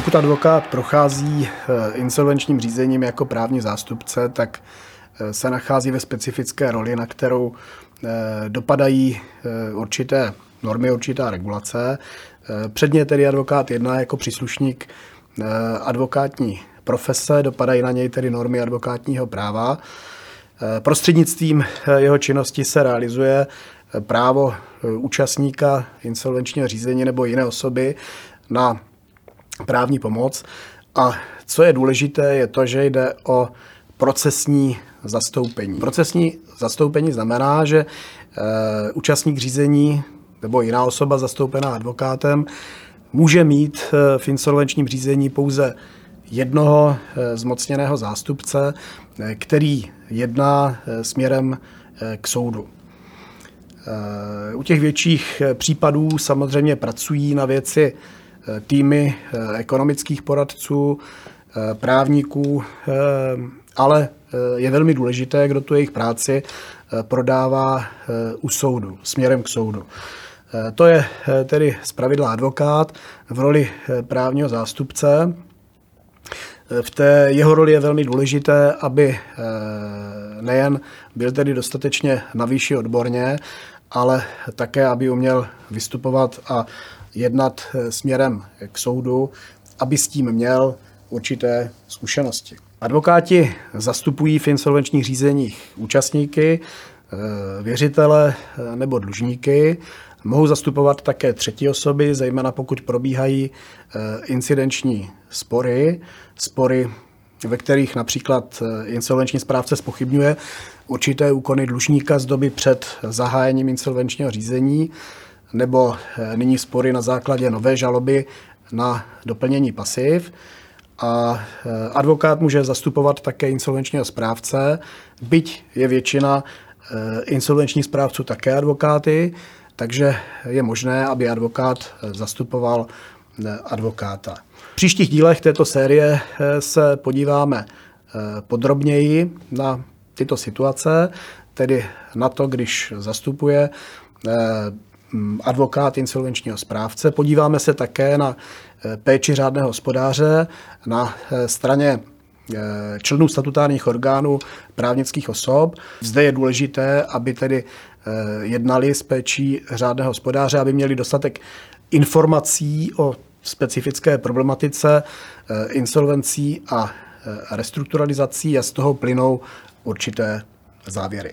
Pokud advokát prochází insolvenčním řízením jako právní zástupce, tak se nachází ve specifické roli, na kterou dopadají určité normy, určitá regulace. Předně tedy advokát jedná jako příslušník advokátní profese, dopadají na něj tedy normy advokátního práva. Prostřednictvím jeho činnosti se realizuje právo účastníka insolvenčního řízení nebo jiné osoby na právní pomoc. A co je důležité, je to, že jde o procesní zastoupení. Procesní zastoupení znamená, že e, účastník řízení nebo jiná osoba zastoupená advokátem může mít e, v insolvenčním řízení pouze jednoho e, zmocněného zástupce, e, který jedná směrem k soudu. U těch větších případů samozřejmě pracují na věci týmy ekonomických poradců, právníků, ale je velmi důležité, kdo tu jejich práci prodává u soudu, směrem k soudu. To je tedy zpravidla advokát v roli právního zástupce. V té jeho roli je velmi důležité, aby nejen byl tedy dostatečně na výši odborně, ale také, aby uměl vystupovat a jednat eh, směrem k soudu, aby s tím měl určité zkušenosti. Advokáti zastupují v insolvenčních řízeních účastníky, eh, věřitele eh, nebo dlužníky. Mohou zastupovat také třetí osoby, zejména pokud probíhají incidenční spory, spory, ve kterých například insolvenční správce spochybňuje určité úkony dlužníka z doby před zahájením insolvenčního řízení nebo eh, nyní spory na základě nové žaloby na doplnění pasiv. A eh, advokát může zastupovat také insolvenčního správce, byť je většina eh, insolvenčních správců také advokáty, takže je možné, aby advokát zastupoval advokáta. V příštích dílech této série se podíváme podrobněji na tyto situace, tedy na to, když zastupuje Mm, advokát insolvenčního správce. Podíváme se také na eh, péči řádného hospodáře na eh, straně eh, členů statutárních orgánů právnických osob. Zde je důležité, aby tedy jednali s péčí řádného hospodáře, aby měli dostatek informací o specifické problematice insolvencí a restrukturalizací a z toho plynou určité závěry.